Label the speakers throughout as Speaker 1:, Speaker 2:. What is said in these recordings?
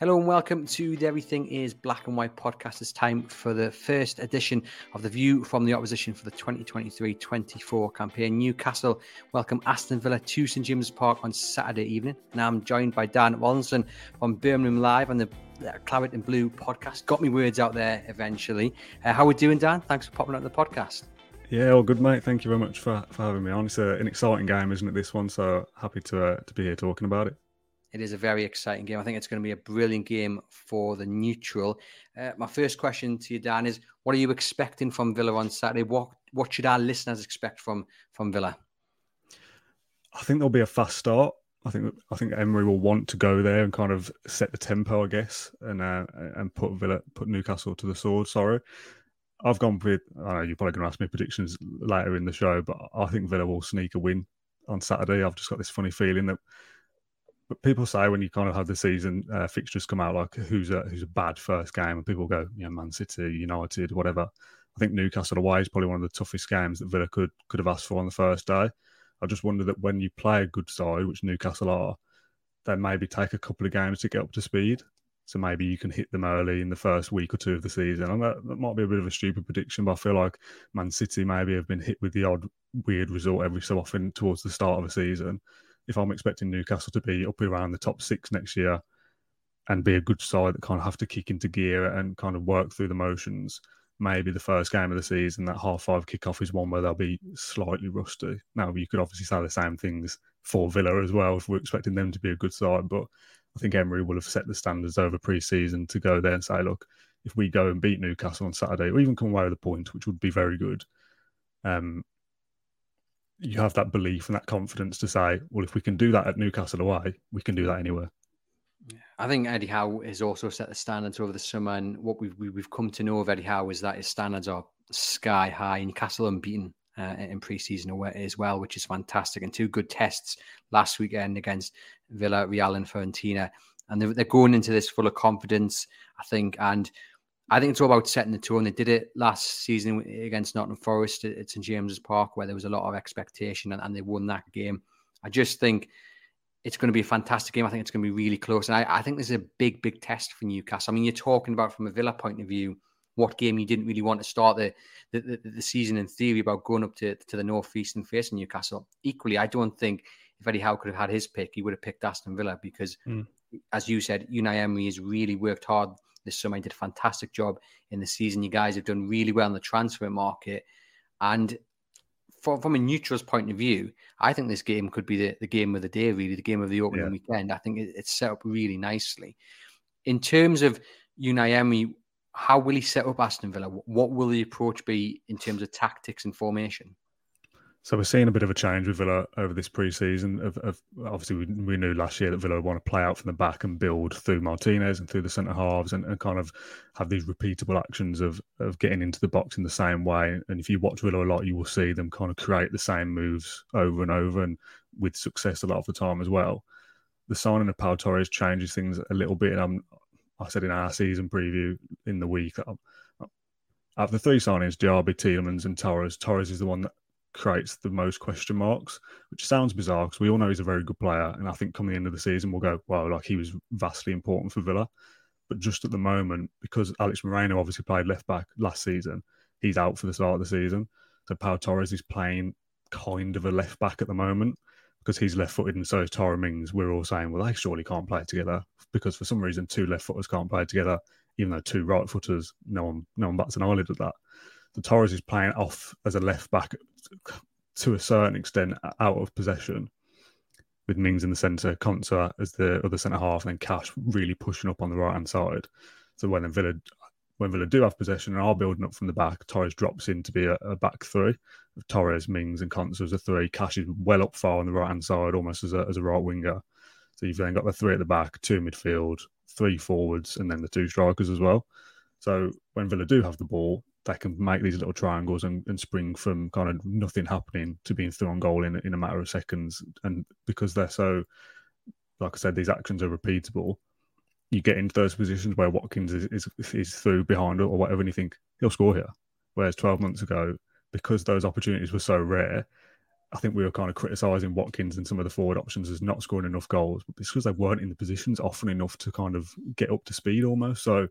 Speaker 1: Hello and welcome to the Everything is Black and White podcast. It's time for the first edition of the View from the Opposition for the 2023 24 campaign. Newcastle welcome Aston Villa to St James's Park on Saturday evening. Now I'm joined by Dan Rolinson from Birmingham Live on the Claret and Blue podcast. Got me words out there eventually. Uh, how are we doing, Dan? Thanks for popping out the podcast.
Speaker 2: Yeah, all good, mate. Thank you very much for, for having me on. It's a, an exciting game, isn't it? This one, so happy to uh, to be here talking about it.
Speaker 1: It is a very exciting game. I think it's going to be a brilliant game for the neutral. Uh, my first question to you, Dan, is what are you expecting from Villa on Saturday? What what should our listeners expect from from Villa?
Speaker 2: I think there'll be a fast start. I think I think Emery will want to go there and kind of set the tempo, I guess, and uh, and put Villa put Newcastle to the sword. Sorry, I've gone with. I know you're probably going to ask me predictions later in the show, but I think Villa will sneak a win on Saturday. I've just got this funny feeling that but people say when you kind of have the season uh, fixtures come out, like who's a who's a bad first game, and people go, you know, Man City, United, whatever. I think Newcastle away is probably one of the toughest games that Villa could could have asked for on the first day. I just wonder that when you play a good side, which Newcastle are, they maybe take a couple of games to get up to speed. So maybe you can hit them early in the first week or two of the season. And that, that might be a bit of a stupid prediction, but I feel like Man City maybe have been hit with the odd weird result every so often towards the start of a season if I'm expecting Newcastle to be up around the top six next year and be a good side that kind of have to kick into gear and kind of work through the motions, maybe the first game of the season, that half five kickoff is one where they'll be slightly rusty. Now, you could obviously say the same things for Villa as well if we're expecting them to be a good side, but I think Emery will have set the standards over pre season to go there and say, look, if we go and beat Newcastle on Saturday, or even come away with a point, which would be very good, um, you have that belief and that confidence to say, well, if we can do that at Newcastle away, we can do that anywhere.
Speaker 1: I think Eddie Howe has also set the standards over the summer, and what we've we've come to know of Eddie Howe is that his standards are sky high. Newcastle unbeaten uh, in pre-season away as well, which is fantastic. And two good tests last weekend against Villarreal, and Fiorentina, and they're, they're going into this full of confidence, I think, and I think it's all about setting the tone. They did it last season against Nottingham Forest at St James's Park, where there was a lot of expectation, and, and they won that game. I just think it's going to be a fantastic game. I think it's going to be really close, and I, I think this is a big, big test for Newcastle. I mean, you're talking about from a Villa point of view, what game you didn't really want to start the the, the, the season in theory about going up to, to the northeast and facing Newcastle. Equally, I don't think if Eddie Howe could have had his pick, he would have picked Aston Villa because, mm. as you said, Unai Emery has really worked hard this summer. He did a fantastic job in the season. You guys have done really well in the transfer market. And from, from a neutral's point of view, I think this game could be the, the game of the day, really, the game of the opening yeah. weekend. I think it, it's set up really nicely. In terms of Unai Emery, how will he set up Aston Villa? What will the approach be in terms of tactics and formation?
Speaker 2: So we're seeing a bit of a change with Villa over this pre-season. Of, of obviously, we, we, knew last year that Villa would want to play out from the back and build through Martinez and through the centre halves, and, and, kind of have these repeatable actions of of getting into the box in the same way. And if you watch Villa a lot, you will see them kind of create the same moves over and over, and with success a lot of the time as well. The signing of Pau Torres changes things a little bit. And I said in our season preview in the week. Um, out of the three signings, Diaby, Tielemans, and Torres, Torres is the one that creates the most question marks, which sounds bizarre because we all know he's a very good player. And I think coming the end of the season, we'll go, well, like he was vastly important for Villa. But just at the moment, because Alex Moreno obviously played left back last season, he's out for the start of the season. So Pau Torres is playing kind of a left back at the moment because he's left footed and so is Tyrone Mings. We're all saying, well, they surely can't play together because for some reason, two left footers can't play together, even though two right footers, no one, no one bats an eyelid at that. So Torres is playing off as a left back to a certain extent out of possession, with Mings in the centre, Konsa as the other centre half, and then Cash really pushing up on the right hand side. So when Villa when Villa do have possession and are building up from the back, Torres drops in to be a, a back three. Torres, Mings, and Konsa as a three. Cash is well up far on the right hand side, almost as a, as a right winger. So you've then got the three at the back, two midfield, three forwards, and then the two strikers as well. So when Villa do have the ball, they can make these little triangles and, and spring from kind of nothing happening to being through on goal in, in a matter of seconds. And because they're so, like I said, these actions are repeatable, you get into those positions where Watkins is, is, is through behind or whatever, and you think he'll score here. Whereas 12 months ago, because those opportunities were so rare, I think we were kind of criticising Watkins and some of the forward options as not scoring enough goals, but it's because they weren't in the positions often enough to kind of get up to speed almost. So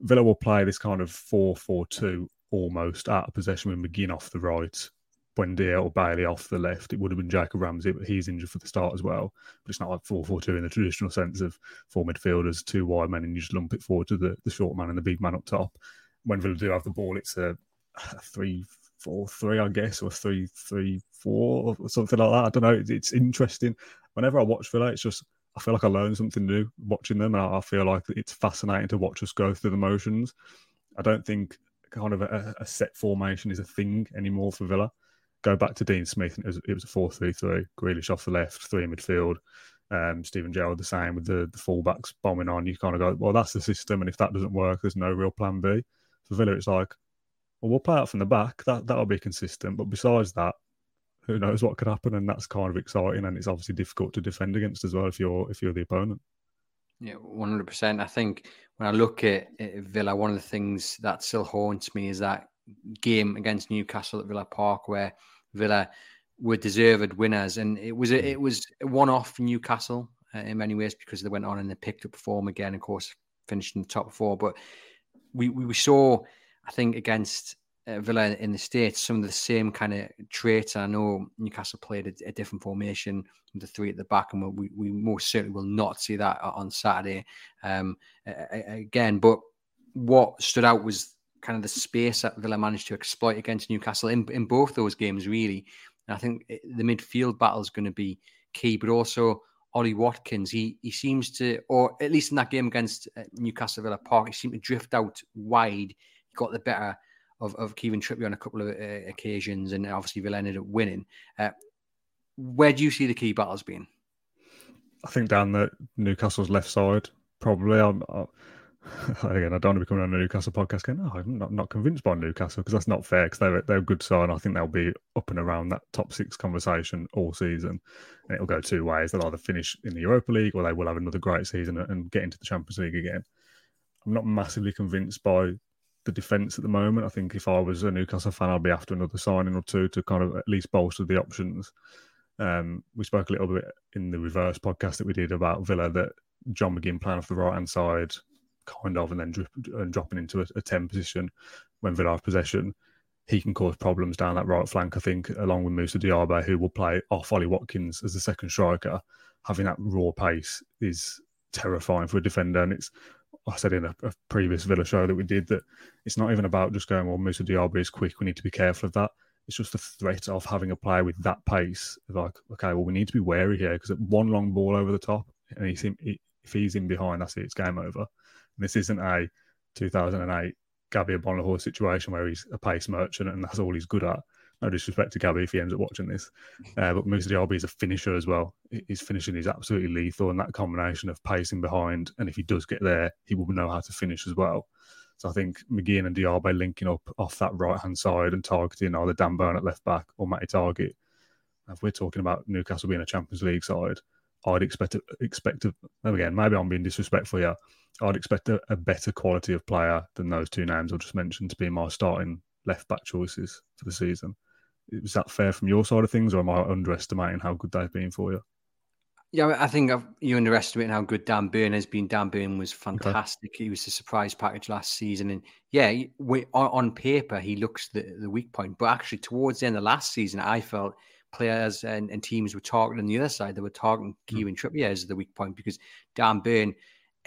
Speaker 2: Villa will play this kind of 4 4 2 almost out of possession with McGinn off the right, Buendia or Bailey off the left. It would have been Jacob Ramsey, but he's injured for the start as well. But it's not like 4 4 2 in the traditional sense of four midfielders, two wide men, and you just lump it forward to the, the short man and the big man up top. When Villa do have the ball, it's a, a 3 4 3, I guess, or 3 3 4 or something like that. I don't know. It's, it's interesting. Whenever I watch Villa, it's just I feel like I learn something new watching them, and I, feel like it's fascinating to watch us go through the motions. I don't think kind of a, a set formation is a thing anymore for Villa. Go back to Dean Smith, it was, it was a 4 3 3, Grealish off the left, three in midfield. Um, Steven Gerrard the same with the, the fullbacks bombing on. You kind of go, well, that's the system, and if that doesn't work, there's no real plan B. For Villa, it's like, well, we'll play out from the back. That that'll be consistent. But besides that, who knows what could happen, and that's kind of exciting, and it's obviously difficult to defend against as well if you're if you're the opponent.
Speaker 1: Yeah, one hundred percent. I think when I look at, at, Villa, one of the things that still haunts me is that game against Newcastle at Villa Park, where Villa were deserved winners, and it was a, it was a one-off for Newcastle uh, in many ways because they went on and they picked up form again. Of course, finished in the top four, but we we saw, I think, against uh, Villa in the States, some of the same kind of traits. I know Newcastle played a, a, different formation with the three at the back, and we, we most certainly will not see that on Saturday um, again. But what stood out was kind of the space that Villa managed to exploit against Newcastle in, in both those games, really. And I think the midfield battle is going to be key, but also Ollie Watkins. He he seems to, or at least in that game against uh, Newcastle Villa Park, he seemed to drift out wide. He got the better of, of Kieran Trippier on a couple of uh, occasions, and obviously Villa ended up winning. Uh, where do you see the key battles being?
Speaker 2: I think down the Newcastle's left side, probably. I'm, I, again, I don't want to be coming on a Newcastle podcast going, no, I'm not, not convinced by Newcastle because that's not fair because they're, they're a good side. I think they'll be up and around that top six conversation all season. And it'll go two ways. They'll either finish in the Europa League or they will have another great season and get into the Champions League again. I'm not massively convinced by the defence at the moment. I think if I was a Newcastle fan, I'd be after another signing or two to kind of at least bolster the options. Um, we spoke a little bit in the reverse podcast that we did about Villa that John McGinn playing off the right hand side, kind of, and then drip, and dropping into a, a 10 position when Villa have possession. He can cause problems down that right flank, I think, along with Moussa Diaby, who will play off Ollie Watkins as the second striker. Having that raw pace is terrifying for a defender. And it's I said in a, a, previous Villa show that we did that it's not even about just going, well, Moussa Diaby is quick. We need to be careful of that. It's just the threat of having a player with that pace. Like, okay, well, we need to be wary here because one long ball over the top, and he's in, if he's in behind, that's it. It's game over. And this isn't a 2008 Gabby Agbonlahor situation where he's a pace merchant and that's all he's good at. No disrespect to Gabby if he ends up watching this, uh, but Moussa Diaby is a finisher as well. His finishing is absolutely lethal, and that combination of pacing behind, and if he does get there, he will know how to finish as well. So I think McGinn and Diaby linking up off that right hand side and targeting either Dan Burn at left back or Matty Targett. If we're talking about Newcastle being a Champions League side, I'd expect to, expect again, maybe I'm being disrespectful here. I'd expect a, a, better quality of player than those two names I just mentioned to be my starting left back choices for the season. Is that fair from your side of things, or am I underestimating how good they've been for you?
Speaker 1: Yeah, I think you're underestimating how good Dan Burn has been. Dan Burn was fantastic. Okay. He was a surprise package last season, and yeah, we, on paper he looks the, the weak point, but actually towards the end of last season, I felt players and, and teams were targeting on the other side. They were targeting mm. Kieran Trippier as the weak point because Dan Burn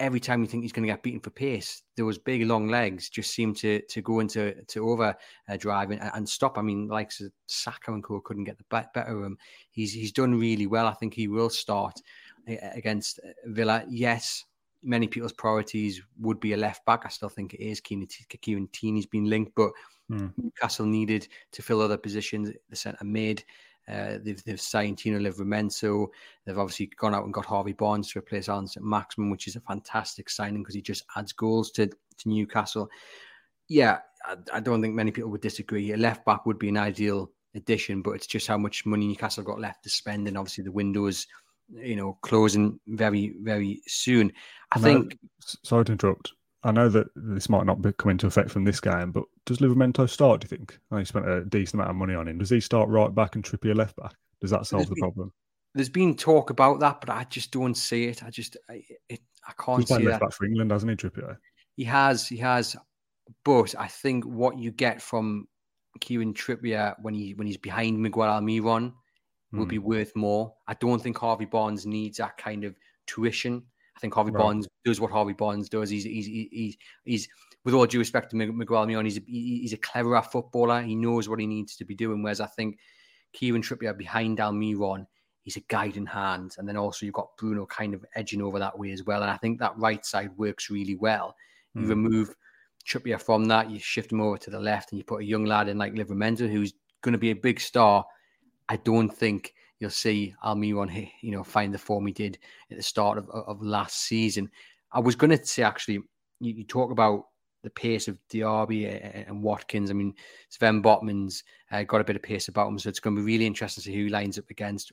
Speaker 1: every time you think he's going to get beaten for pace, those big long legs just seem to to go into to over uh, driving and, and, stop. I mean, like Saka and Co couldn't get the better of him. He's he's done really well. I think he will start against uh, Villa. Yes, many people's priorities would be a left back. I still think it is. Kieran, Tierney's been linked, but mm. Newcastle needed to fill other positions. The centre mid. Uh, they've they've signed Tino Livramento. They've obviously gone out and got Harvey Barnes to replace Allan Saint-Maximin, which is a fantastic signing because he just adds goals to, to Newcastle. Yeah, I, I, don't think many people would disagree. A left back would be an ideal addition, but it's just how much money Newcastle got left to spend, and obviously the window is, you know, closing very very soon. I think.
Speaker 2: Sorry to interrupt. I know that this might not be, come into effect from this game, but does Livramento start? Do you think? I know you spent a decent amount of money on him. Does he start right back and Trippier left back? Does that solve there's the been, problem?
Speaker 1: There's been talk about that, but I just don't see it. I just I, it, I can't He's see
Speaker 2: left
Speaker 1: that.
Speaker 2: back for England, hasn't he, Trippier?
Speaker 1: He has, he has. But I think what you get from Kieran Trippier when he when he's behind Miguel Almiron will mm. be worth more. I don't think Harvey Barnes needs that kind of tuition think Harvey right. Barnes does what Harvey Barnes does. He's he's he's he's with all due respect to Miguel Almiron, he's a, he's a cleverer footballer. He knows what he needs to be doing. Whereas I think Kieran Trippier behind Almiron, he's a guiding hand, and then also you've got Bruno kind of edging over that way as well. And I think that right side works really well. You mm. remove Trippier from that, you shift him over to the left, and you put a young lad in like Livramento, who's going to be a big star. I don't think you'll see Almiron, here, you know, find the form he did at the start of, of last season. I was going to say, actually, you, you, talk about the pace of Diaby and Watkins. I mean, Sven Botman's uh, got a bit of pace about him, so it's going to be really interesting to see who lines up against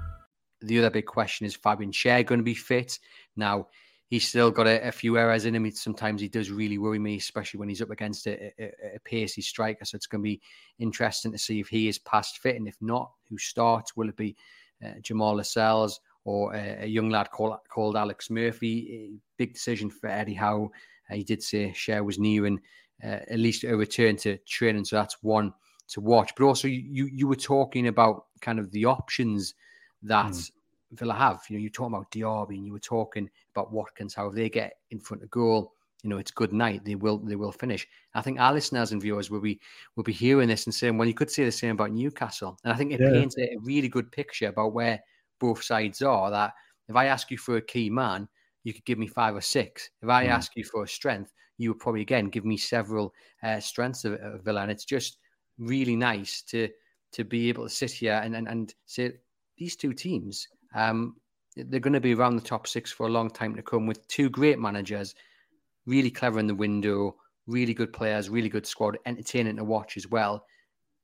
Speaker 1: the other big question is Fabian Schär going to be fit? Now, he's still got a, a, few errors in him. Sometimes he does really worry me, especially when he's up against a, a, a, pacey striker. So it's going to be interesting to see if he is past fit. And if not, who starts? Will it be uh, Jamal Lascelles or a, young lad called, called Alex Murphy? big decision for Eddie Howe. Uh, he did say Schär was nearing uh, at least a return to training. So that's one to watch. But also, you, you were talking about kind of the options – that mm. Villa have. You know, you're talking about Diaby and you were talking about Watkins, how if they get in front of goal, you know, it's good night. They will they will finish. I think our listeners and viewers will be will be hearing this and saying, well, you could say the same about Newcastle. And I think it yeah. paints a really good picture about where both sides are. That if I ask you for a key man, you could give me five or six. If I mm. ask you for a strength, you would probably again give me several uh, strengths of, of Villa. And it's just really nice to to be able to sit here and and, and say these two teams, um, they're going to be around the top six for a long time to come with two great managers, really clever in the window, really good players, really good squad, entertaining to watch as well.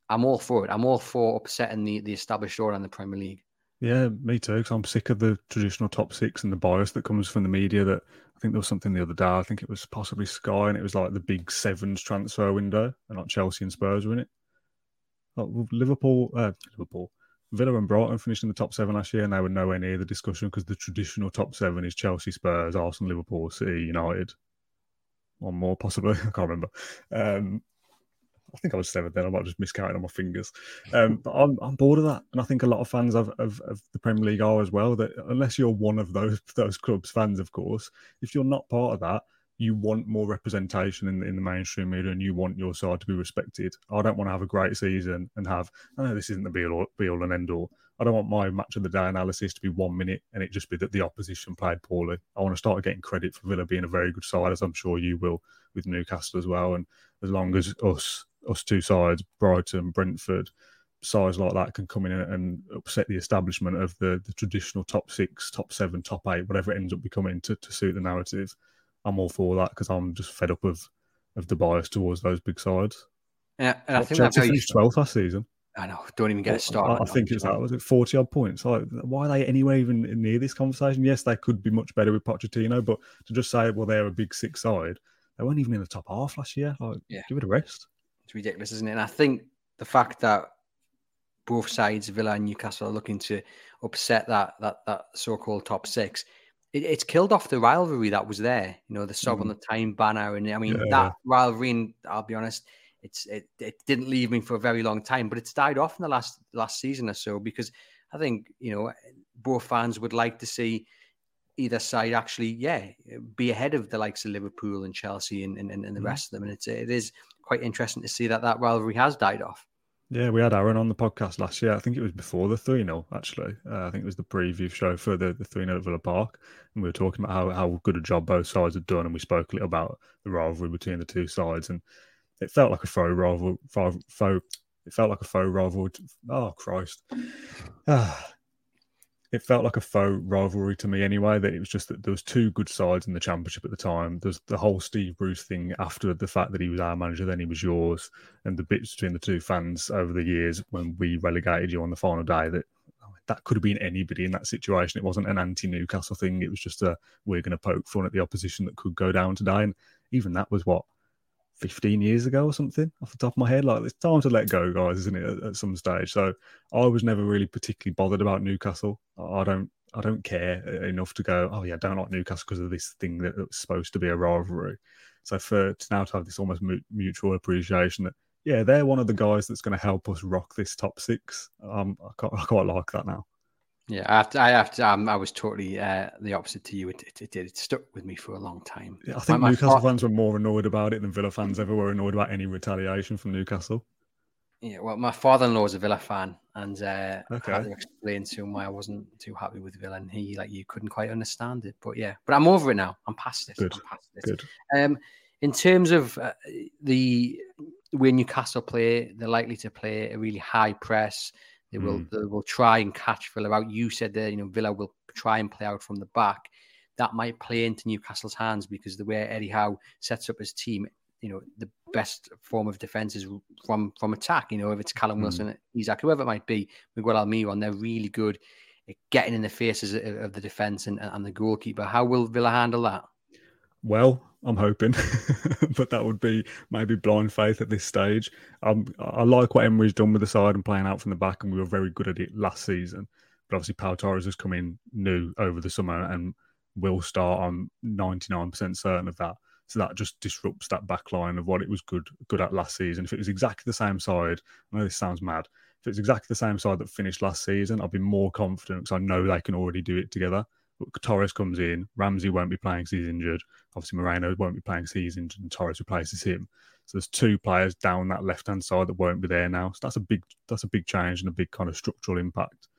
Speaker 1: I'm all for it. I'm all for upsetting the, the established order in the Premier League.
Speaker 2: Yeah, me too. Because I'm sick of the traditional top six and the bias that comes from the media. That I think there was something the other day. I think it was possibly Sky, and it was like the big sevens transfer window, and like Chelsea and Spurs were in it. Like Liverpool, uh, Liverpool, Villa and Brighton finished in the top seven last year, and they were nowhere near the discussion because the traditional top seven is Chelsea, Spurs, Arsenal, Liverpool, City, United. One more, possibly. I can't remember. Um, I think I was seven then. I might just miscounting on my fingers. Um, but I'm, I'm bored of that, and I think a lot of fans of, of, of the Premier League are as well. That unless you're one of those those clubs fans, of course, if you're not part of that, you want more representation in, in the mainstream media and you want your side to be respected. I don't want to have a great season and have, I know this isn't the be all, be all and end all. I don't want my match of the day analysis to be one minute and it just be that the opposition played poorly. I want to start getting credit for Villa being a very good side, as I'm sure you will with Newcastle as well. And as long as us, us two sides, Brighton, Brentford, sides like that can come in and upset the establishment of the, the traditional top six, top seven, top eight, whatever it ends up becoming to, to suit the narrative I'm all for that because I'm just fed up of of the bias towards those big sides.
Speaker 1: Yeah, and I think
Speaker 2: Chelsea finished 12th last season.
Speaker 1: I know. Don't even get it started.
Speaker 2: I, I think it's that was it forty odd points. Like, why are they anywhere even near this conversation? Yes, they could be much better with Pochettino, but to just say, well, they're a big six side, they weren't even in the top half last year. Like, yeah. give it a rest.
Speaker 1: It's ridiculous, isn't it? And I think the fact that both sides, Villa and Newcastle, are looking to upset that that that so-called top six it, it's killed off the rivalry that was there. You know, the sub mm. on the time banner, and I mean yeah. that rivalry. And I'll be honest, it's it, it didn't leave me for a very long time, but it's died off in the last last season or so because I think you know both fans would like to see either side actually, yeah, be ahead of the likes of Liverpool and Chelsea and, and, and the mm-hmm. rest of them. And it's it is quite interesting to see that that rivalry has died off.
Speaker 2: Yeah, we had Aaron on the podcast last year. I think it was before the 3 0, actually. Uh, I think it was the preview show for the, the 3 0 at Villa Park. And we were talking about how, how good a job both sides had done. And we spoke a little about the rivalry between the two sides. And it felt like a faux rival, faux, faux it felt like a faux rivalry. Oh, Christ. Ah, it felt like a faux rivalry to me anyway. That it was just that there was two good sides in the championship at the time. There's the whole Steve Bruce thing after the fact that he was our manager, then he was yours, and the bits between the two fans over the years when we relegated you on the final day. That oh, that could have been anybody in that situation. It wasn't an anti-Newcastle thing. It was just a we're going to poke fun at the opposition that could go down today, and even that was what 15 years ago or something off the top of my head. Like, it's time to let go, guys, isn't it, at, at, some stage? So I was never really particularly bothered about Newcastle. I don't I don't care enough to go, oh, yeah, I don't like Newcastle because of this thing that was supposed to be a rivalry. So for to now to have this almost mutual appreciation that, yeah, they're one of the guys that's going to help us rock this top six. Um, I, I quite like that now.
Speaker 1: Yeah, I have to. I have to. Um, I was totally uh, the opposite to you. It, it, it, it stuck with me for a long time.
Speaker 2: Yeah, I think my, Newcastle my fans were more annoyed about it than Villa fans ever were annoyed about any retaliation from Newcastle.
Speaker 1: Yeah, well, my father-in-law is a Villa fan, and uh, okay. I had to explain to him why I wasn't too happy with Villa, and he like you couldn't quite understand it. But yeah, but I'm over it now. I'm past it.
Speaker 2: Good.
Speaker 1: I'm past
Speaker 2: it. Good.
Speaker 1: Um, in terms of uh, the way Newcastle play, they're likely to play a really high press they will mm. they will try and catch Villa out. You said that you know Villa will try and play out from the back. That might play into Newcastle's hands because the way Eddie Howe sets up his team, you know, the best form of defense is from from attack. You know, if it's Callum mm. Wilson, Isak, whoever it might be, Miguel Almiron, they're really good at getting in the faces of the defense and, and the goalkeeper. How will Villa handle that?
Speaker 2: Well, I'm hoping, but that would be maybe blind faith at this stage. Um, I like what Emery's done with the side and playing out from the back, and we were very good at it last season. But obviously, Pau Torres has come in new over the summer and will start. I'm 99% certain of that. So that just disrupts that back line of what it was good good at last season. If it was exactly the same side, I know this sounds mad. If it's exactly the same side that finished last season, I'll be more confident because I know they can already do it together. Torres comes in, Ramsey won't be playing because he's injured. Obviously, Moreno won't be playing because he's injured, and Torres replaces him. So there's two players down that left hand side that won't be there now. So that's a big that's a big change and a big kind of structural impact.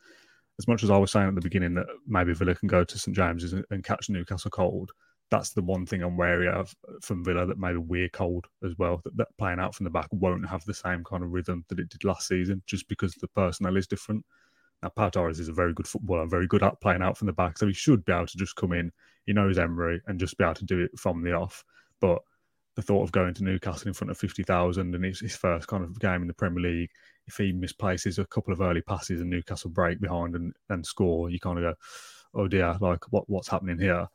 Speaker 2: As much as I was saying at the beginning that maybe Villa can go to St James's and, catch Newcastle cold, that's the one thing I'm wary of uh, from Villa that maybe we're cold as well. That, that playing out from the back won't have the same kind of rhythm that it did last season, just because the personnel is different. Now, Pau Torres is a very good footballer, very good at playing out from the back, so he should be able to just come in. He knows Emery and just be able to do it from the off. But the thought of going to Newcastle in front of 50,000 and it's his first kind of game in the Premier League, if he misplaces a couple of early passes and Newcastle break behind and, and score, you kind of go, oh dear, like what, what's happening here?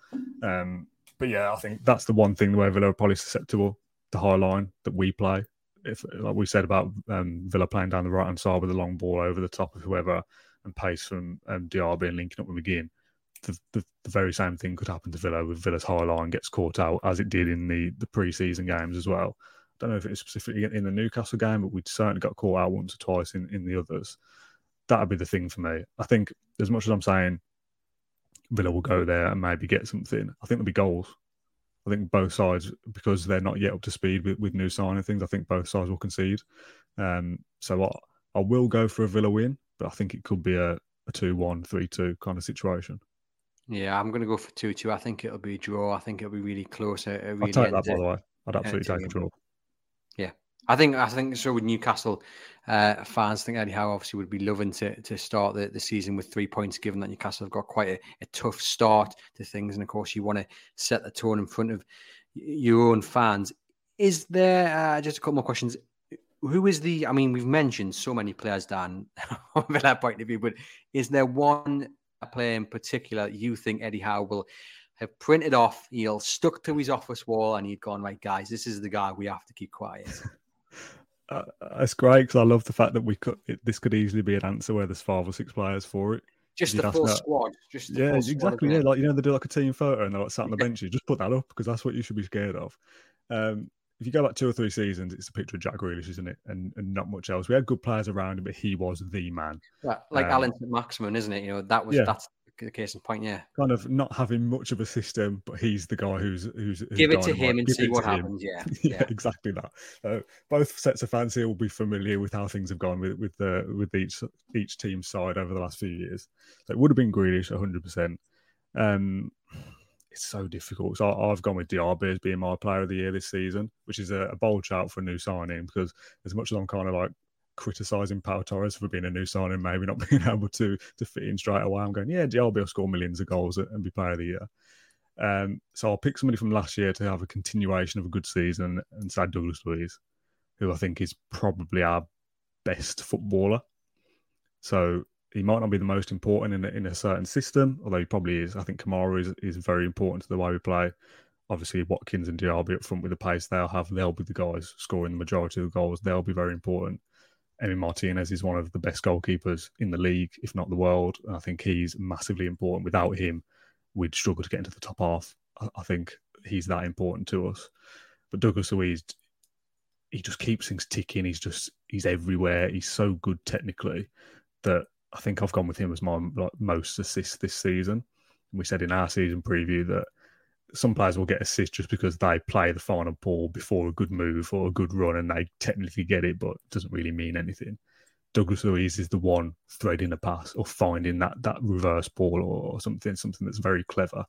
Speaker 2: Um, but yeah, I think that's the one thing where Villa are probably susceptible, the high line that we play. If, like we said about um, Villa playing down the right hand side with a long ball over the top of whoever, and pace from um, Diaby and linking up with McGinn, the, the, the, very same thing could happen to Villa with Villa's high line gets caught out as it did in the, the pre-season games as well. I don't know if it was specifically in the Newcastle game, but we certainly got caught out once or twice in, in the others. That'd be the thing for me. I think as much as I'm saying Villa will go there and maybe get something, I think there'll be goals. I think both sides, because they're not yet up to speed with, with new signing things, I think both sides will concede. Um, so I, I will go for a Villa win but I think it could be a, a 2 1, 3 2 kind of situation.
Speaker 1: Yeah, I'm going to go for 2 2. I think it'll be a draw. I think it'll be really close. Really
Speaker 2: I'll take that, by the way. I'd absolutely take a draw.
Speaker 1: Yeah. I think I think so with Newcastle uh, fans. I think Eddie Howe obviously would be loving to to start the, the season with three points, given that Newcastle have got quite a, a tough start to things, and of course you want to set the tone in front of your own fans. Is there uh, just a couple more questions? Who is the? I mean, we've mentioned so many players, Dan, from that point of view, but is there one player in particular you think Eddie Howe will have printed off? He'll stuck to his office wall, and he'd gone right, guys. This is the guy we have to keep quiet.
Speaker 2: uh, it's great because I love the fact that we could. It, this could easily be an answer where there's five or six players for it.
Speaker 1: Just the full squad. Just
Speaker 2: yeah, exactly. Yeah, like you know, they do like a team photo and they're like sat on the bench. You Just put that up because that's what you should be scared of. Um, if you go back two or three seasons, it's a picture of Jack Grealish, isn't it? And and not much else. We had good players around him, but he was the man.
Speaker 1: Yeah, like um, Alan Maximin, isn't it? You know, that was yeah. that's the case in point. Yeah,
Speaker 2: kind of not having much of a system, but he's the guy who's who's, who's
Speaker 1: give it to him and see what happens. Yeah.
Speaker 2: yeah, yeah, exactly that. Uh, both sets of fans here will be familiar with how things have gone with with the with each each team side over the last few years. So it would have been Grealish, hundred percent. It's so difficult. So I've gone with Diaby as being my player of the year this season, which is a, a bold shout for a new signing because as much as I'm kind of like criticizing Pau Torres for being a new signing, maybe not being able to to fit in straight away. I'm going, yeah, Diaby will score millions of goals and be player of the year. Um, so I'll pick somebody from last year to have a continuation of a good season and say Douglas Luiz, who I think is probably our best footballer. So he might not be the most important in a, in a certain system, although he probably is. I think Kamara is, is very important to the way we play. Obviously, Watkins and Diaby up front with the pace they'll have, they'll be the guys scoring the majority of the goals. They'll be very important. Emi Martinez is one of the best goalkeepers in the league, if not the world. And I think he's massively important. Without him, we'd struggle to get into the top half. I, think he's that important to us. But Douglas Luiz, he just keeps things ticking. He's just he's everywhere. He's so good technically that I think I've gone with him as my like, most assists this season. We said in our season preview that some players will get assists just because they play the final ball before a good move or a good run and they technically get it, but it doesn't really mean anything. Douglas Luiz is the one threading a pass or finding that that reverse ball or, or something, something that's very clever.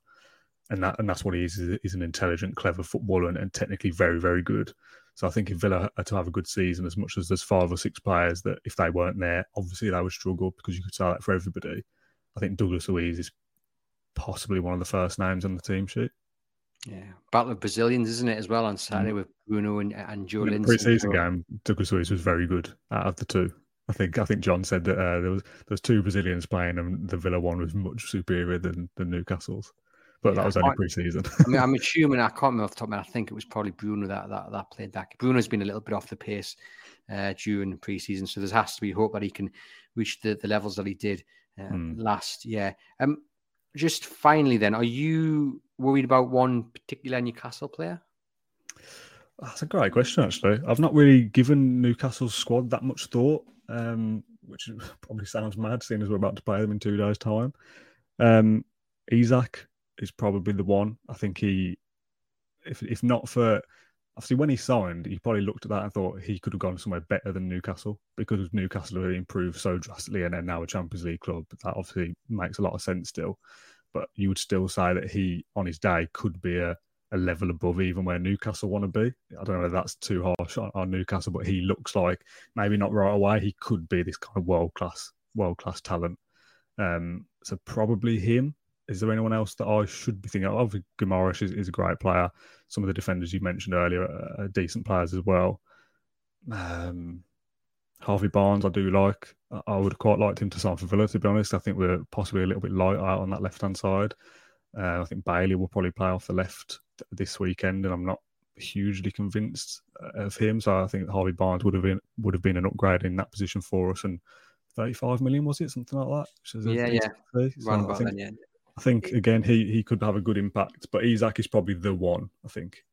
Speaker 2: And that and that's what he is. He's an intelligent, clever footballer and, and technically very, very good. So I think if Villa are to have a good season, as much as there's five or six players that if they weren't there, obviously they would struggle because you could say that for everybody. I think Douglas Luiz is possibly one of the first names on the team sheet.
Speaker 1: Yeah, battle of Brazilians, isn't it, as well on Saturday mm. with Bruno and and
Speaker 2: Joelinton. Pre-season game, Douglas Luiz was very good out of the two. I think I think John said that uh, there was there was two Brazilians playing, and the Villa one was much superior than the Newcastle's. But that was only pre-season.
Speaker 1: I mean, I'm assuming I can't remember off the top of my head. I think it was probably Bruno that that, that played back. Bruno's been a little bit off the pace uh, during pre-season, so there has to be hope that he can reach the, the levels that he did uh, mm. last year. Um, just finally, then, are you worried about one particular Newcastle player?
Speaker 2: That's a great question, actually. I've not really given Newcastle's squad that much thought, um, which probably sounds mad, seeing as we're about to play them in two days' time. Um, Isak is probably the one. I think he, if if not for, obviously when he signed, he probably looked at that and thought he could have gone somewhere better than Newcastle because Newcastle have improved so drastically and they're now a Champions League club. That obviously makes a lot of sense still. But you would still say that he, on his day, could be a, a level above even where Newcastle want to be. I don't know if that's too harsh on, on Newcastle, but he looks like maybe not right away. He could be this kind of world class, world class talent. Um, so probably him is there anyone else that I should be thinking of? Obviously, Guimaraes is, is, a great player. Some of the defenders you mentioned earlier are, are decent players as well. Um, Harvey Barnes, I do like. I would have quite liked him to sign for Villa, to be honest. I think we're possibly a little bit light out on that left hand side. Uh, I think Bailey will probably play off the left this weekend, and I'm not hugely convinced of him. So I think Harvey Barnes would have been would have been an upgrade in that position for us. And 35 million was it something like
Speaker 1: that? yeah, yeah.
Speaker 2: So I think, then, yeah. I think again he he could have a good impact, but Isak is probably the one. I think.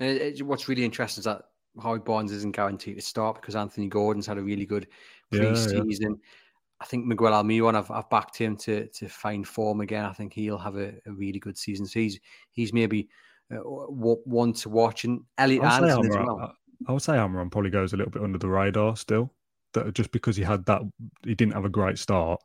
Speaker 1: It, what's really interesting is that Harvey Barnes isn't guaranteed to start because Anthony Gordon's had a really good pre-season. Yeah, yeah. I think Miguel Almiron, I've, I've backed him to to find form again. I think he'll have a, a really good season. So he's he's maybe uh, one to watch. And Elliot Anderson as well.
Speaker 2: I would say Almiron probably goes a little bit under the radar still. That just because he had that, he didn't have a great start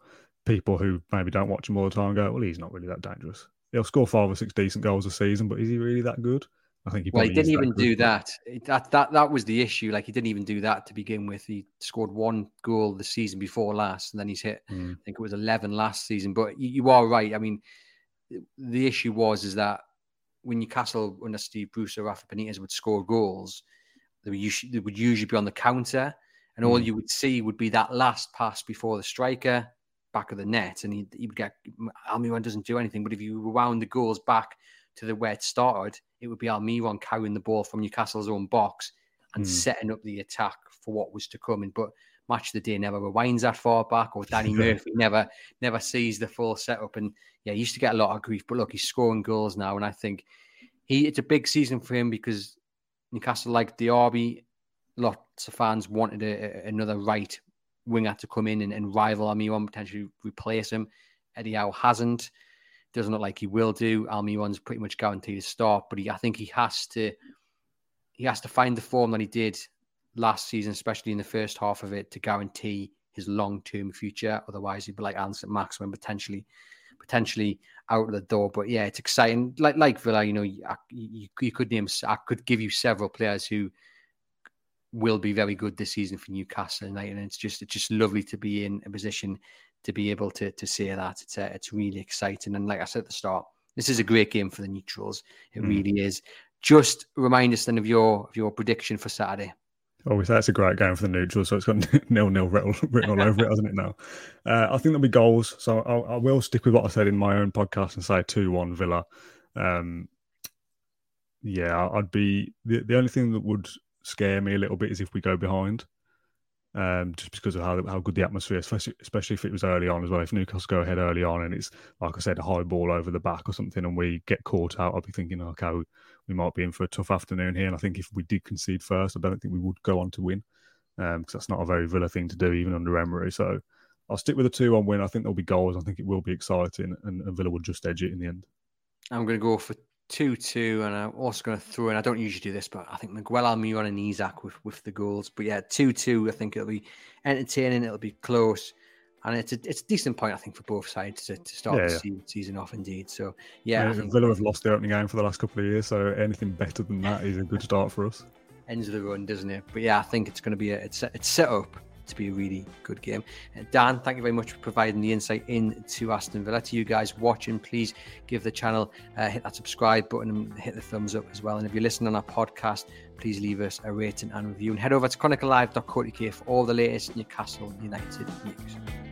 Speaker 2: people who maybe don't watch him all the time go, well, he's not really that dangerous. He'll score five or six decent goals a season, but is he really that good? I think he.
Speaker 1: Well, he didn't even do that. That that that was the issue. Like he didn't even do that to begin with. He scored one goal the season before last, and then he's hit. Mm. I think it was eleven last season. But you, you, are right. I mean, the issue was is that when Newcastle under Steve Bruce or Rafa Benitez would score goals, they would usually they would usually be on the counter, and mm. all you would see would be that last pass before the striker back of the net, and he he would get Almiron doesn't do anything. But if you rewound the goals back to the where it started, it would be Almiron carrying the ball from Newcastle's own box and mm. setting up the attack for what was to come. And but match of the day never rewinds that far back, or Danny Murphy never never sees the full setup. And yeah, he used to get a lot of grief, but look, he's scoring goals now, and I think he it's a big season for him because Newcastle like Diaby. Lots of fans wanted a, a, another right winger to come in and, and rival Almiron, potentially replace him. Eddie Howe hasn't. Doesn't look like he will do. Almiron's pretty much guaranteed to start, but he, I think he has to he has to find the form that he did last season, especially in the first half of it, to guarantee his long term future. Otherwise, he'd be like Allan Saint-Maximin potentially potentially out of the door. But yeah, it's exciting. Like like Villa, you know, you, you, you could name I could give you several players who will be very good this season for Newcastle United, and it's just it's just lovely to be in a position to be able to to say that. It's uh, it's really exciting, and like I said at the start, this is a great game for the neutrals. It mm. really is. Just remind us then of your of your prediction for Saturday.
Speaker 2: Oh, that's a great game for the neutrals. So it's got nil nil written, written all over it, hasn't it? Now, uh, I think there'll be goals. So I'll, I will stick with what I said in my own podcast and say two one Villa. Um, yeah, I'd be the the only thing that would scare me a little bit is if we go behind um, just because of how how good the atmosphere, especially especially if it was early on as well. If Newcastle go ahead early on and it's like I said, a high ball over the back or something, and we get caught out, I'll be thinking, okay, we, we might be in for a tough afternoon here. And I think if we did concede first, I don't think we would go on to win because um, that's not a very Villa thing to do, even under Emery. So I'll stick with a two-one win. I think there'll be goals. I think it will be exciting, and, and Villa will just edge it in the end.
Speaker 1: I'm going to go for 2 2. And I'm also going to throw in, I don't usually do this, but I think Miguel Almiron and Isak with, with the goals. But yeah, 2 2. I think it'll be entertaining. It'll be close. And it's a, it's a decent point, I think, for both sides to, to start yeah, the yeah. season off, indeed. So, yeah. yeah
Speaker 2: Villa have lost the opening game for the last couple of years. So, anything better than that is a good start for us.
Speaker 1: Ends of the run, doesn't it? But yeah, I think it's going to be a, it's, it's set up to be a really good game. Uh, Dan, thank you very much for providing the insight into Aston Villa. To you guys watching, please give the channel, uh, hit that subscribe button and hit the thumbs up as well. And if you're listening on our podcast, please leave us a rating and review. And head over to chroniclelive.co.uk for all the latest Newcastle United news.